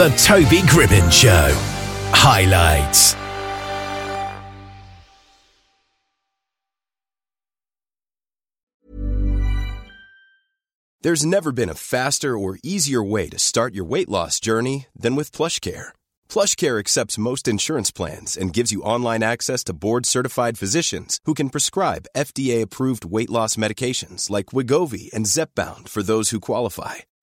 The Toby Gribbin Show. Highlights. There's never been a faster or easier way to start your weight loss journey than with PlushCare. PlushCare accepts most insurance plans and gives you online access to board-certified physicians who can prescribe FDA-approved weight loss medications like Wegovy and Zepbound for those who qualify.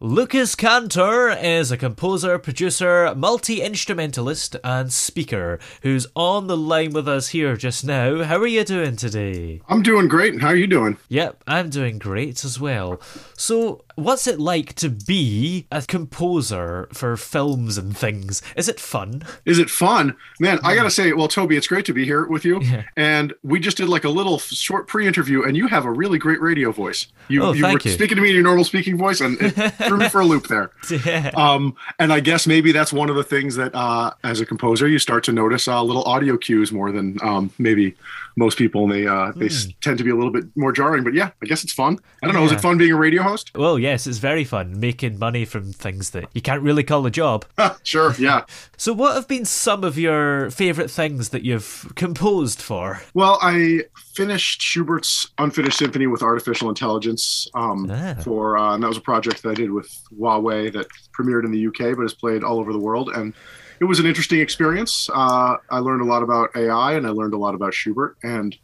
Lucas Cantor is a composer, producer, multi instrumentalist, and speaker who's on the line with us here just now. How are you doing today? I'm doing great. How are you doing? Yep, I'm doing great as well. So, what's it like to be a composer for films and things? Is it fun? Is it fun? Man, I gotta say, well, Toby, it's great to be here with you. Yeah. And we just did like a little short pre-interview, and you have a really great radio voice. You, Oh, you were you. speaking to me in your normal speaking voice, and it threw me for a loop there. Yeah. Um, and I guess maybe that's one of the things that, uh, as a composer, you start to notice uh, little audio cues more than um, maybe most people. And they uh, they s- tend to be a little bit more jarring. But yeah, I guess it's fun. I don't know. Is Yeah. it fun being a radio host? Well, yes, it's very fun making money from things that you can't really call a job. sure. Yeah. So, what have been some of your favourite things that you've composed for? Well, I finished Schubert's Unfinished Symphony with Artificial Intelligence um, Ah. for, uh, and that was a project that I did with Huawei that premiered in the UK but has played all over the world. And it was an interesting experience. Uh, I learned a lot about AI and I learned a lot about Schubert. And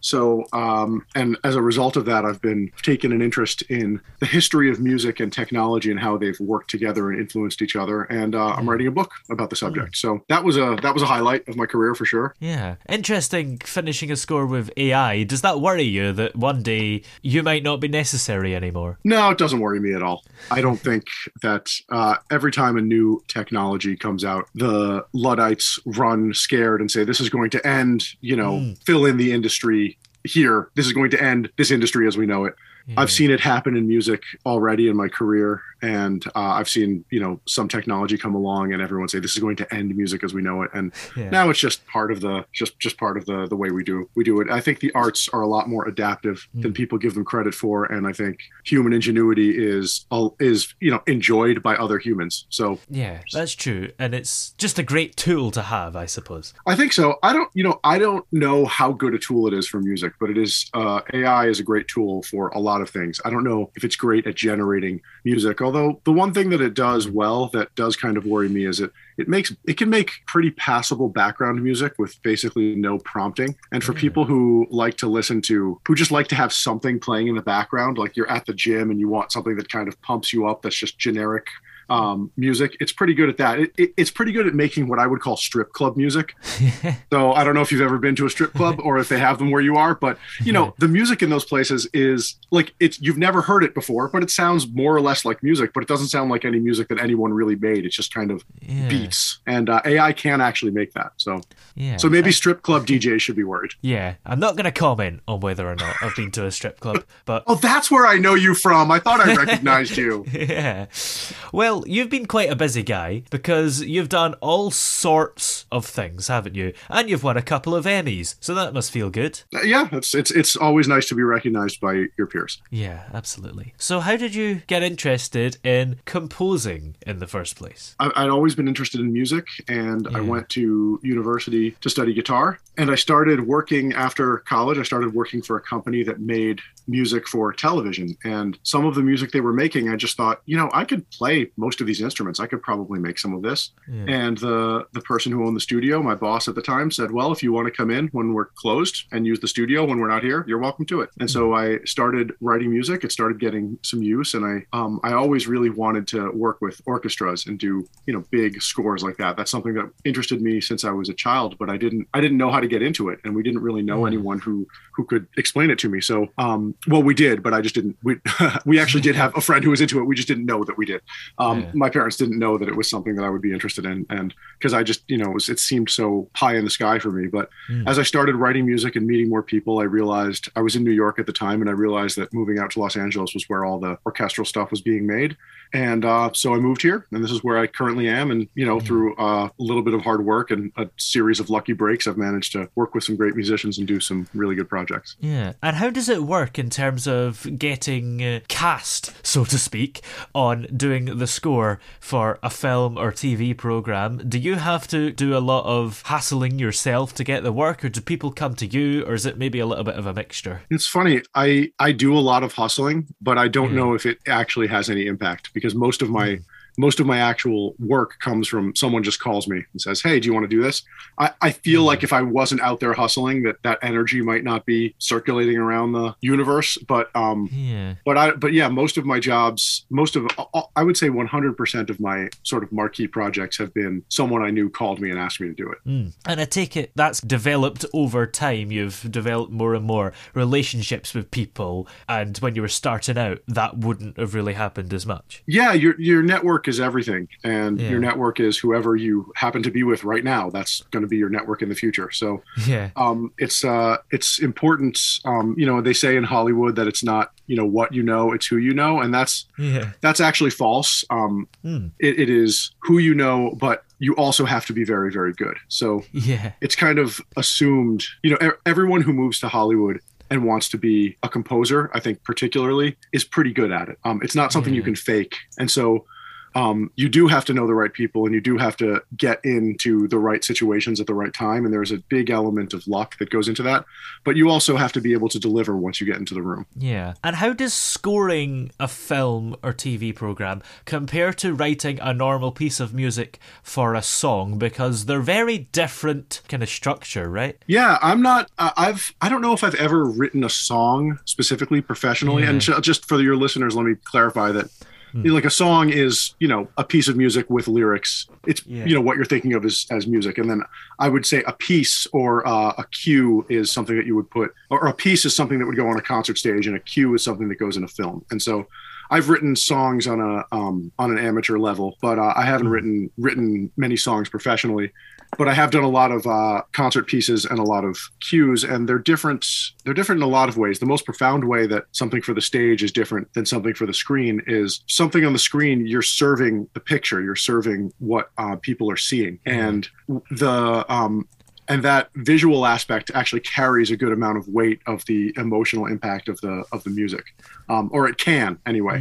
so, um, and as a result of that, I've been taking an interest in the history of music and technology and how they've worked together and influenced each other. And uh, I'm writing a book about the subject. So that was a that was a highlight of my career for sure. Yeah. Interesting finishing a score with AI. Does that worry you that one day you might not be necessary anymore? No, it doesn't worry me at all. I don't think that uh, every time a new technology comes out, the Luddites run scared and say, this is going to end, you know, hmm. fill in the industry here. This is going to end this industry as we know it. I've seen it happen in music already in my career, and uh, I've seen you know some technology come along, and everyone say this is going to end music as we know it, and Yeah. now it's just part of the just just part of the the way we do we do it. I think the arts are a lot more adaptive than people give them credit for, and I think human ingenuity is is you know enjoyed by other humans. So Yeah, that's true. And it's just a great tool to have, I suppose. I think so. I don't, you know, I don't know how good a tool it is for music, but it is. Uh, AI is a great tool for a lot of things. I don't know if it's great at generating music. Although the one thing that it does well that does kind of worry me is it it makes it can make pretty passable background music with basically no prompting. And for mm. people who like to listen to, who just like to have something playing in the background, like you're at the gym and you want something that kind of pumps you up, that's just generic um, music. It's pretty good at that. It, it, it's pretty good at making what I would call strip club music. so I don't know if you've ever been to a strip club or if they have them where you are, but you know the music in those places is like it's you've never heard it before, but it sounds more or less like music, but it doesn't sound like any music that anyone really made. It's just kind of Yeah. beats, and uh, AI can actually make that. So Yeah. so maybe strip club DJs should be worried. Yeah, I'm not going to comment on whether or not I've been to a strip club, but Oh, that's where I know you from. I thought I recognized you. yeah. Well, you've been quite a busy guy because you've done all sorts of things, haven't you? And you've won a couple of Emmys, so that must feel good. Uh, Yeah, it's it's it's always nice to be recognized by your peers. Yeah, absolutely. So, how did you get interested in composing in the first place? I- I'd always been interested in music, and I went to university to study guitar. And I started working after college. I started working for a company that made music for television. And some of the music they were making, I just thought, you know, I could play most most of these instruments. I could probably make some of this. Yeah. And the the person who owned the studio, my boss at the time, said, "Well, if you want to come in when we're closed and use the studio when we're not here, you're welcome to it." And so I started writing music. It started getting some use, and I um, I always really wanted to work with orchestras and do you know big scores like that. That's something that interested me since I was a child, but I didn't I didn't know how to get into it, and we didn't really know anyone who who could explain it to me. So um, well, we did, but I just didn't. We we actually did have a friend who was into it. We just didn't know that we did. Um, Yeah. My parents didn't know that it was something that I would be interested in, and because I just you know it, was, it seemed so high in the sky for me. But as I started writing music and meeting more people, I realized I was in New York at the time, and I realized that moving out to Los Angeles was where all the orchestral stuff was being made. And uh, so I moved here, and this is where I currently am. And you know, through uh, a little bit of hard work and a series of lucky breaks, I've managed to work with some great musicians and do some really good projects. Yeah. And how does it work in terms of getting uh, cast, so to speak, on doing the score for a film or TV program? Do you have to do a lot of hassling yourself to get the work, or do people come to you, or is it maybe a little bit of a mixture? It's funny. I I do a lot of hustling, but I don't Yeah. know if it actually has any impact because most of my hmm. Most of my actual work comes from someone just calls me and says, "Hey, do you want to do this?" I, I feel like if I wasn't out there hustling, that that energy might not be circulating around the universe. But um, Yeah. but I but yeah, most of my jobs, most of I would say 100% of my sort of marquee projects have been someone I knew called me and asked me to do it. Mm. And I take it that's developed over time. You've developed more and more relationships with people, and when you were starting out, that wouldn't have really happened as much. yeah your your network is everything and Yeah. your network is whoever you happen to be with right now that's going to be your network in the future so Yeah. um, it's uh, it's important um, you know they say in hollywood that it's not you know what you know it's who you know and that's Yeah. that's actually false um, Hmm. it, it is who you know but you also have to be very very good so Yeah. it's kind of assumed you know everyone who moves to hollywood and wants to be a composer i think particularly is pretty good at it um, it's not something you can fake and so um, you do have to know the right people and you do have to get into the right situations at the right time and there's a big element of luck that goes into that but you also have to be able to deliver once you get into the room Yeah. And how does scoring a film or TV program compare to writing a normal piece of music for a song? Because they're very different kind of structure, right? Yeah, I'm not. I- I've. I don't know if I've ever written a song specifically professionally. And ju- just for your listeners, let me clarify that. Know, Like a song is, you know, a piece of music with lyrics. It's, Yeah. you know, what you're thinking of as, as music. And then I would say a piece or uh, a cue is something that you would put, or a piece is something that would go on a concert stage, and a cue is something that goes in a film. And so, I've written songs on a um, on an amateur level, but uh, I haven't written written many songs professionally but I have done a lot of uh, concert pieces and a lot of cues, and they're different. They're different in a lot of ways. The most profound way that something for the stage is different than something for the screen is something on the screen. You're serving the picture. You're serving what uh, people are seeing, and the um, and that visual aspect actually carries a good amount of weight of the emotional impact of the of the music, um, or it can anyway.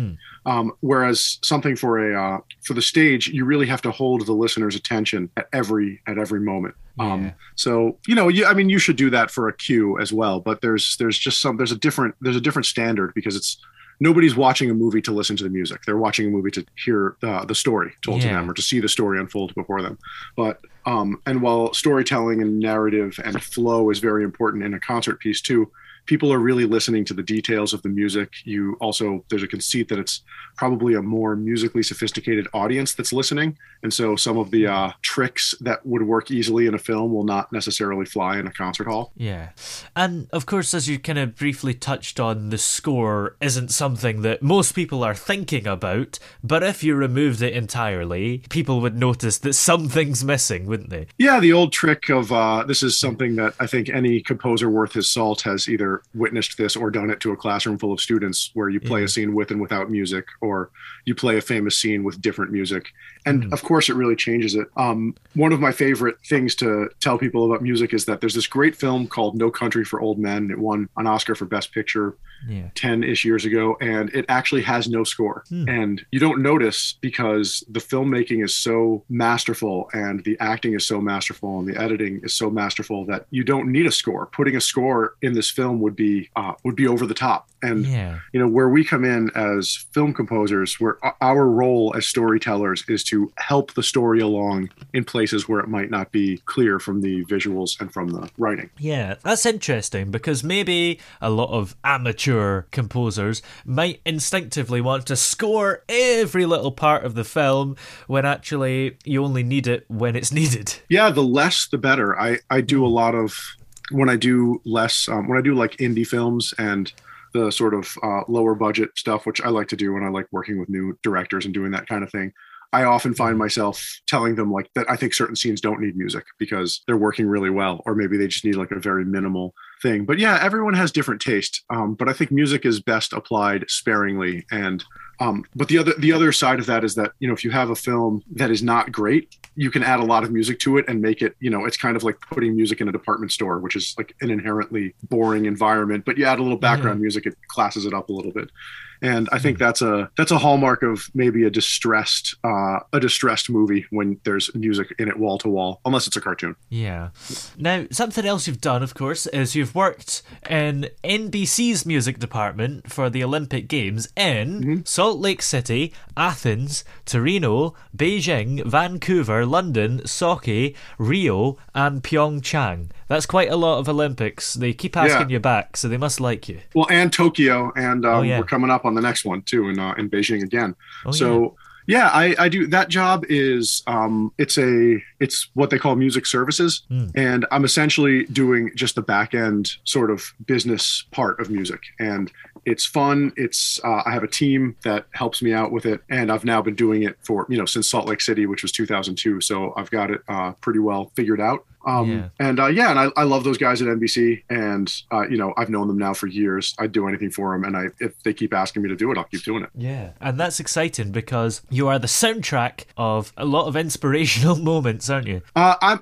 Um, whereas something for a uh, for the stage, you really have to hold the listener's attention at every at every moment. Yeah. Um, so you know, you, I mean, you should do that for a cue as well. But there's there's just some there's a different there's a different standard because it's nobody's watching a movie to listen to the music. They're watching a movie to hear uh, the story told to them or to see the story unfold before them. But um, and while storytelling and narrative and flow is very important in a concert piece too, people are really listening to the details of the music. You also there's a conceit that it's probably a more musically sophisticated audience that's listening, and so some of the uh, tricks that would work easily in a film will not necessarily fly in a concert hall. Yeah. And of course, as you kind of briefly touched on, the score isn't something that most people are thinking about, but if you removed it entirely, people would notice that something's missing, wouldn't they? Yeah, the old trick of uh, this is something that I think any composer worth his salt has either witnessed this or done it to a classroom full of students where you play Yeah. a mm-hmm. scene with and without music, or you play a famous scene with different music. And of course, it really changes it. Um, one of my favorite things to tell people about music is that there's this great film called No Country for Old Men. It won an Oscar for Best Picture Yeah. 10 ish years ago, and it actually has no score. And you don't notice because the filmmaking is so masterful and the acting is so masterful and the editing is so masterful that you don't need a score. Putting a score in this film would be uh, would be over the top. And Yeah. you know where we come in as film composers, where our role as storytellers is to help the story along in places where it might not be clear from the visuals and from the writing. Yeah, that's interesting because maybe a lot of amateur composers might instinctively want to score every little part of the film when actually you only need it when it's needed. Yeah, the less the better. I I do a lot of when I do less um, when I do like indie films and the sort of uh, lower budget stuff, which I like to do when I like working with new directors and doing that kind of thing. I often find myself telling them like that I think certain scenes don't need music because they're working really well, or maybe they just need like a very minimal thing. But yeah, everyone has different taste. Um, but I think music is best applied sparingly. And um, but the other the other side of that is that you know if you have a film that is not great, you can add a lot of music to it and make it you know it's kind of like putting music in a department store, which is like an inherently boring environment. But you add a little background music, it classes it up a little bit. And I think that's a that's a hallmark of maybe a distressed uh, a distressed movie when there's music in it wall to wall, unless it's a cartoon. Yeah. Now, something else you've done, of course, is you've worked in NBC's music department for the Olympic Games in Salt Lake City, Athens, Torino, Beijing, Vancouver, London, Sochi, Rio, and Pyeongchang. That's quite a lot of Olympics. They keep asking Yeah. you back, so they must like you. Well, and Tokyo, and um, Oh, yeah. we're coming up on the next one too in uh, in Beijing again. Oh, so yeah, I, I do that job is um, it's a it's what they call music services, Hmm. and I'm essentially doing just the back end sort of business part of music, and it's fun. It's uh, I have a team that helps me out with it, and I've now been doing it for you know since Salt Lake City, which was 2002. So I've got it uh, pretty well figured out. Um, Yeah. And uh, yeah, and I, I love those guys at NBC, and uh, you know I've known them now for years. I'd do anything for them, and I if they keep asking me to do it, I'll keep doing it. Yeah. And that's exciting because you are the soundtrack of a lot of inspirational moments, aren't you? Uh, I'm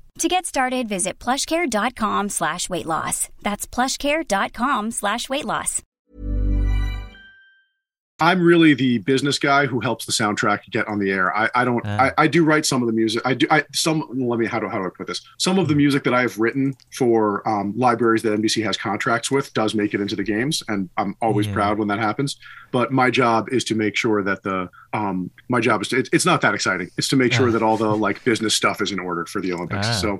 To get started, visit plushcare.com slash weight loss. That's plushcare.com slash weight loss. I'm really the business guy who helps the soundtrack get on the air. I, I don't. Ah. I, I do write some of the music. I do. I some. Let me. How do how do I put this? Some of the music that I have written for um, libraries that NBC has contracts with does make it into the games, and I'm always Yeah. proud when that happens. But my job is to make sure that the um, my job is to, it, it's not that exciting. It's to make sure Ah. that all the like business stuff is in order for the Olympics. Ah. So,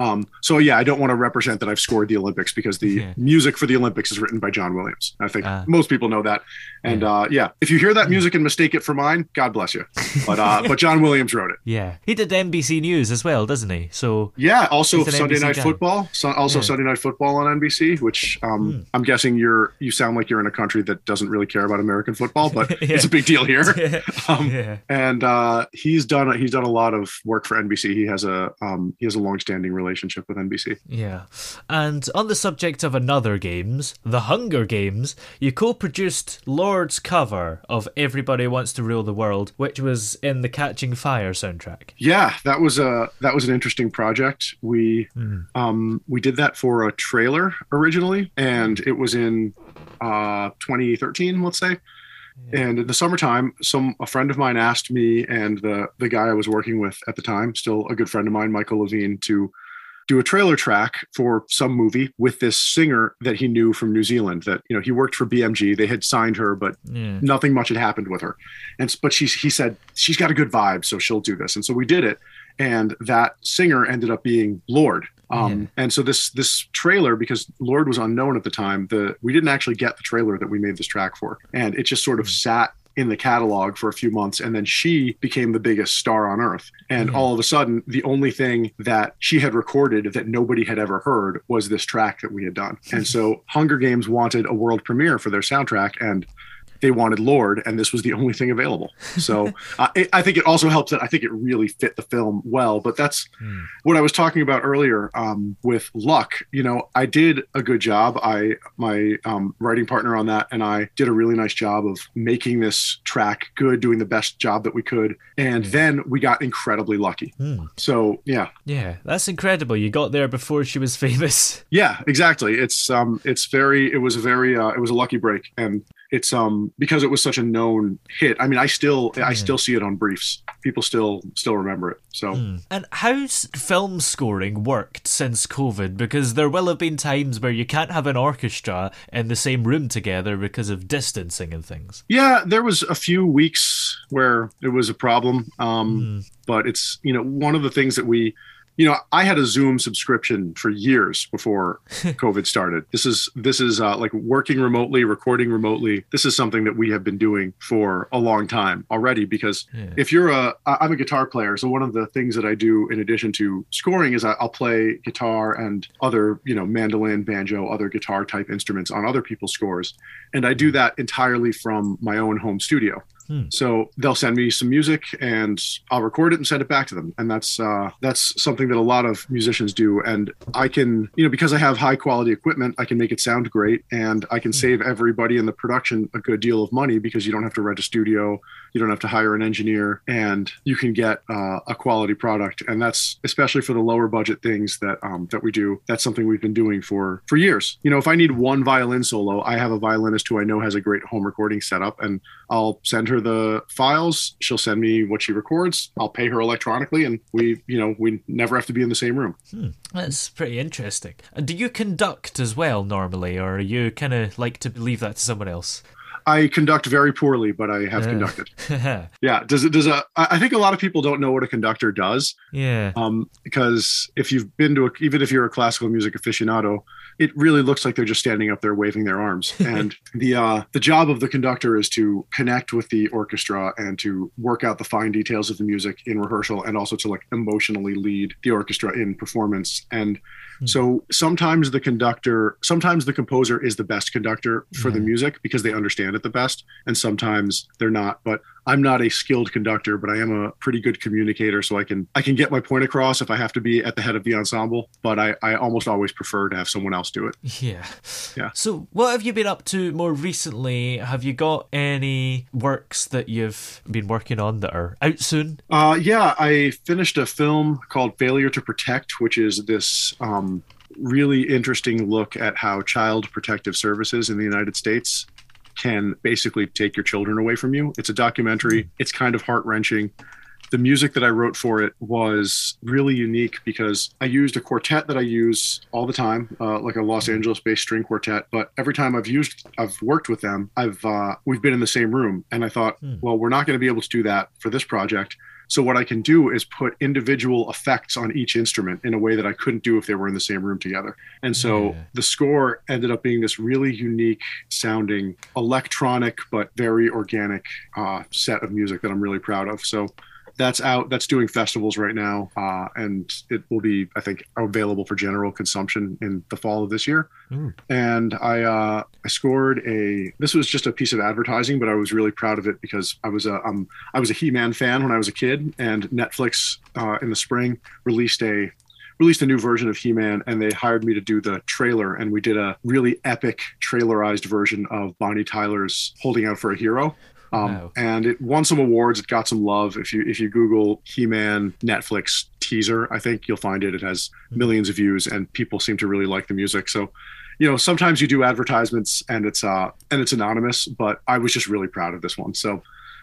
um, so yeah, I don't want to represent that I've scored the Olympics because the Yeah. music for the Olympics is written by John Williams. I think Ah. most people know that. And uh, yeah, if you hear that music and mistake it for mine, God bless you. But uh, but John Williams wrote it. Yeah, he did NBC News as well, doesn't he? So Yeah, also Sunday NBC Night guy. Football. So, also Yeah. Hmm. Sunday Night Football on NBC, which um, I'm guessing you're you sound like you're in a country that doesn't really care about American football, but Yeah. it's a big deal here. Um, yeah, and uh, he's done he's done a lot of work for NBC. He has a um, he has a long-standing relationship with NBC. yeah. And on the subject of another games, The Hunger Games, you co-produced Lorde's cover of Everybody Wants to Rule the World, which was in the Catching Fire soundtrack. Yeah, that was a that was an interesting project. We um, we did that for a trailer originally, and it was in uh, 2013, let's say. And in the summertime, some a friend of mine asked me and the the guy I was working with at the time, still a good friend of mine, Michael Levine, to do a trailer track for some movie with this singer that he knew from New Zealand. That you know he worked for BMG. They had signed her, but Yeah. nothing much had happened with her. And but she he said she's got a good vibe, so she'll do this. And so we did it. And that singer ended up being Lorde. Um, And so this this trailer, because Lorde was unknown at the time, the we didn't actually get the trailer that we made this track for, and it just sort of sat in the catalog for a few months and then she became the biggest star on earth. And all of a sudden the only thing that she had recorded that nobody had ever heard was this track that we had done. And so hunger games wanted a world premiere for their soundtrack and they wanted Lorde, and this was the only thing available. So uh, it, I think it also helps that I think it really fit the film well. But that's what I was talking about earlier um, with Luck. You know, I did a good job. I my um, writing partner on that and I did a really nice job of making this track good, doing the best job that we could, and then we got incredibly lucky. So yeah, Yeah, that's incredible. You got there before she was famous. yeah, exactly. It's um, it's very. It was a very. Uh, it was a lucky break, and it's um because it was such a known hit. I mean, I still I still see it on briefs. People still still remember it. So And how's film scoring worked since COVID? Because there will have been times where you can't have an orchestra in the same room together because of distancing and things. yeah, there was a few weeks where it was a problem. Um, but it's you know one of the things that we. You know, I had a Zoom subscription for years before COVID started. This is this is uh, like working remotely, recording remotely. This is something that we have been doing for a long time already. Because if you're a, I'm a guitar player, so one of the things that I do in addition to scoring is I- I'll play guitar and other, you know, mandolin, banjo, other guitar type instruments on other people's scores, and I do that entirely from my own home studio. So they'll send me some music and I'll record it and send it back to them. And that's uh, that's something that a lot of musicians do. And I can, you know, because I have high quality equipment, I can make it sound great and I can save everybody in the production a good deal of money because you don't have to rent a studio, you don't have to hire an engineer, and you can get uh, a quality product. And that's especially for the lower budget things that um, that we do. That's something we've been doing for for years. You know, if I need one violin solo, I have a violinist who I know has a great home recording setup, and I'll send her the files. She'll send me what she records. I'll pay her electronically, and we, you know, we never have to be in the same room. Hmm. That's pretty interesting. And do you conduct as well normally, or are you kind of like to leave that to someone else? I conduct very poorly, but I have Yeah. conducted. yeah. Yeah. Does it? Does a, I think a lot of people don't know what a conductor does. Yeah. um, because if you've been to a, even if you're a classical music aficionado it really looks like they're just standing up there waving their arms and the uh, the job of the conductor is to connect with the orchestra and to work out the fine details of the music in rehearsal and also to like emotionally lead the orchestra in performance and Hmm. so sometimes the conductor sometimes the composer is the best conductor for the music because they understand it the best and sometimes they're not but i'm not a skilled conductor but i am a pretty good communicator so i can i can get my point across if i have to be at the head of the ensemble but i, I almost always prefer to have someone else do it Yeah. Yeah. So, what have you been up to more recently? Have you got any works that you've been working on that are out soon? Uh, yeah, I finished a film called Failure to Protect, which is this um, really interesting look at how child protective services in the United States can basically take your children away from you. It's a documentary, it's kind of heart wrenching. the music that I wrote for it was really unique because I used a quartet that I use all the time, uh, like a Los Angeles-based string quartet. But every time I've used, I've worked with them, I've uh, we've been in the same room, and I thought, hmm. well, we're not going to be able to do that for this project. So what I can do is put individual effects on each instrument in a way that I couldn't do if they were in the same room together. And so yeah. the score ended up being this really unique sounding electronic but very organic uh, set of music that I'm really proud of. So that's out that's doing festivals right now uh, and it will be i think available for general consumption in the fall of this year mm. and i uh, i scored a this was just a piece of advertising but i was really proud of it because i was a um, i was a he-man fan when i was a kid and netflix uh, in the spring released a released a new version of He-Man and they hired me to do the trailer and we did a really epic trailerized version of Bonnie Tyler's Holding Out for a Hero. Um, wow. And it won some awards. It got some love. If you if you Google He-Man Netflix teaser, I think you'll find it. It has hmm. millions of views, and people seem to really like the music. So, you know, sometimes you do advertisements and it's uh and it's anonymous, but I was just really proud of this one. So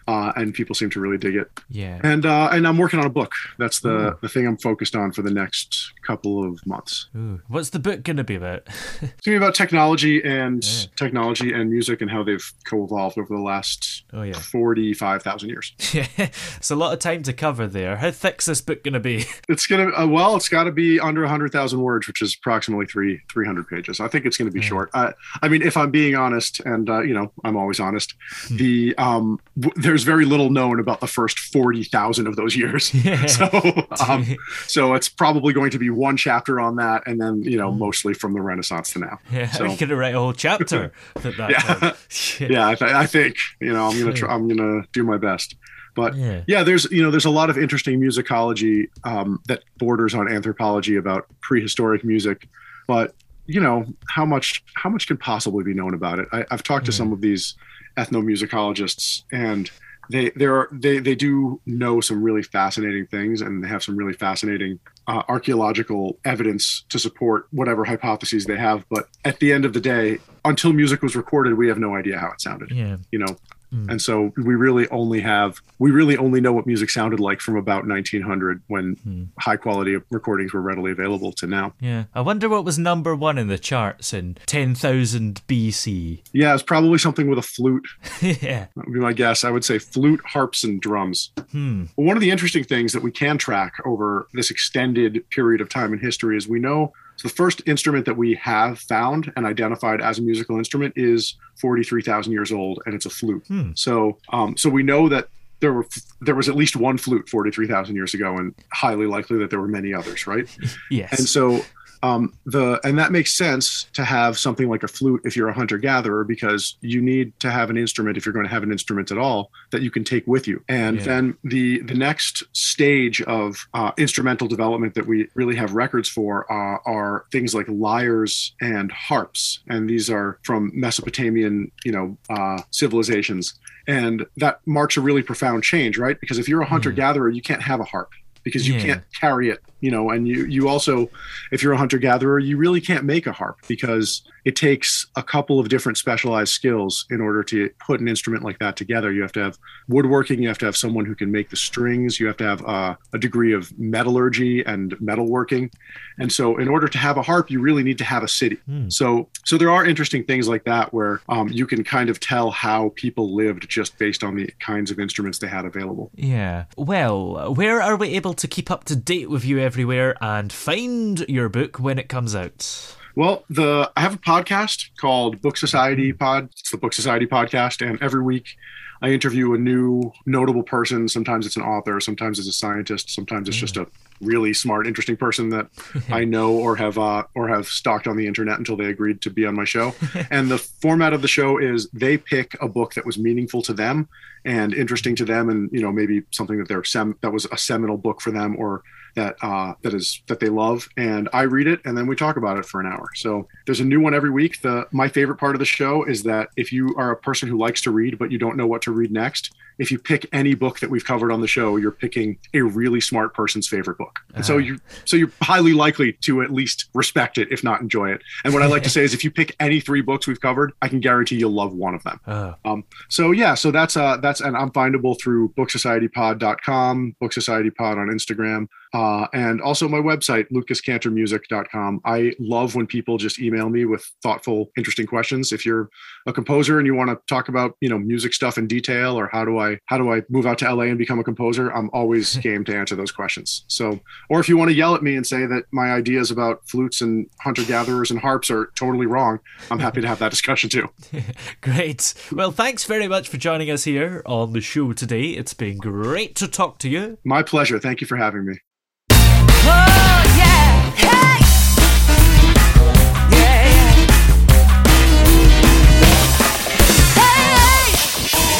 uh, and people seem to really dig it. Yeah. And uh, and I'm working on a book. That's the Ooh. the thing I'm focused on for the next couple of months. Ooh. What's the book going to be about? it's going to be about technology and yeah. technology and music and how they've co-evolved over the last oh, yeah. forty five thousand years. Yeah, it's a lot of time to cover there. How thick's this book going to be? It's going to uh, well, it's got to be under hundred thousand words, which is approximately three three hundred pages. I think it's going to be yeah. short. I, I mean, if I'm being honest, and uh, you know, I'm always honest. Hmm. The um, w- there's there's very little known about the first 40,000 of those years. Yeah. So, um, so it's probably going to be one chapter on that, and then you know, mm. mostly from the Renaissance to now. Yeah, so. you could write a whole chapter. yeah, yeah. I, th- I, think you know, I'm gonna try, I'm gonna do my best. But yeah. yeah. there's you know there's a lot of interesting musicology um, that borders on anthropology about prehistoric music, but you know how much how much can possibly be known about it. I, have talked to some of these ethnomusicologists, and they there they they do know some really fascinating things and they have some really fascinating uh, archaeological evidence to support whatever hypotheses they have. But at the end of the day until music was recorded we have no idea how it sounded. Yeah. You know Mm. And so we really only have we really only know what music sounded like from about 1900 when mm. high quality recordings were readily available to now. Yeah. I wonder what was number 1 in the charts in 10,000 BC. Yeah, it's probably something with a flute. yeah. That would be my guess. I would say flute, harps and drums. Hmm. one of the interesting things that we can track over this extended period of time in history is we know so the first instrument that we have found and identified as a musical instrument is 43,000 years old, and it's a flute. Hmm. So, um, so we know that there were there was at least one flute 43,000 years ago, and highly likely that there were many others, right? yes. And so um, the and that makes sense to have something like a flute if you're a hunter gatherer because you need to have an instrument if you're going to have an instrument at all that you can take with you. And yeah. then the the next stage of uh, instrumental development that we really have records for uh, are things like lyres and harps, and these are from Mesopotamian you know uh, civilizations. And that marks a really profound change, right? Because if you're a hunter gatherer, you can't have a harp because you yeah. can't carry it you know and you you also if you're a hunter gatherer you really can't make a harp because it takes a couple of different specialized skills in order to put an instrument like that together. You have to have woodworking you have to have someone who can make the strings you have to have uh, a degree of metallurgy and metalworking. And so in order to have a harp you really need to have a city. Hmm. so so there are interesting things like that where um, you can kind of tell how people lived just based on the kinds of instruments they had available. Yeah. Well where are we able to keep up to date with you everywhere and find your book when it comes out? Well, the I have a podcast called Book Society Pod. It's the Book Society podcast, and every week I interview a new notable person. Sometimes it's an author, sometimes it's a scientist, sometimes it's just a really smart, interesting person that I know or have uh, or have stalked on the internet until they agreed to be on my show. and the format of the show is they pick a book that was meaningful to them and interesting to them, and you know maybe something that they're sem- that was a seminal book for them or that uh, that is that they love, and I read it, and then we talk about it for an hour. So there's a new one every week. The my favorite part of the show is that if you are a person who likes to read but you don't know what to to read next, if you pick any book that we've covered on the show, you're picking a really smart person's favorite book. And so Uh-huh. you so you're highly likely to at least respect it, if not enjoy it. And what I like to say is if you pick any three books we've covered, I can guarantee you'll love one of them. Oh. Um, so yeah, so that's uh that's and I'm findable through booksocietypod.com, Book Society Pod on Instagram, uh, and also my website, lucascantormusic.com. I love when people just email me with thoughtful, interesting questions. If you're a composer and you want to talk about, you know, music stuff in detail or how do I how do I move out to LA and become a composer, I'm always game to answer those questions. So or if you want to yell at me and say that my ideas about flutes and hunter gatherers and harps are totally wrong, I'm happy to have that discussion too. Great. Well, thanks very much for joining us here on the show today. It's been great to talk to you. My pleasure. Thank you for having me.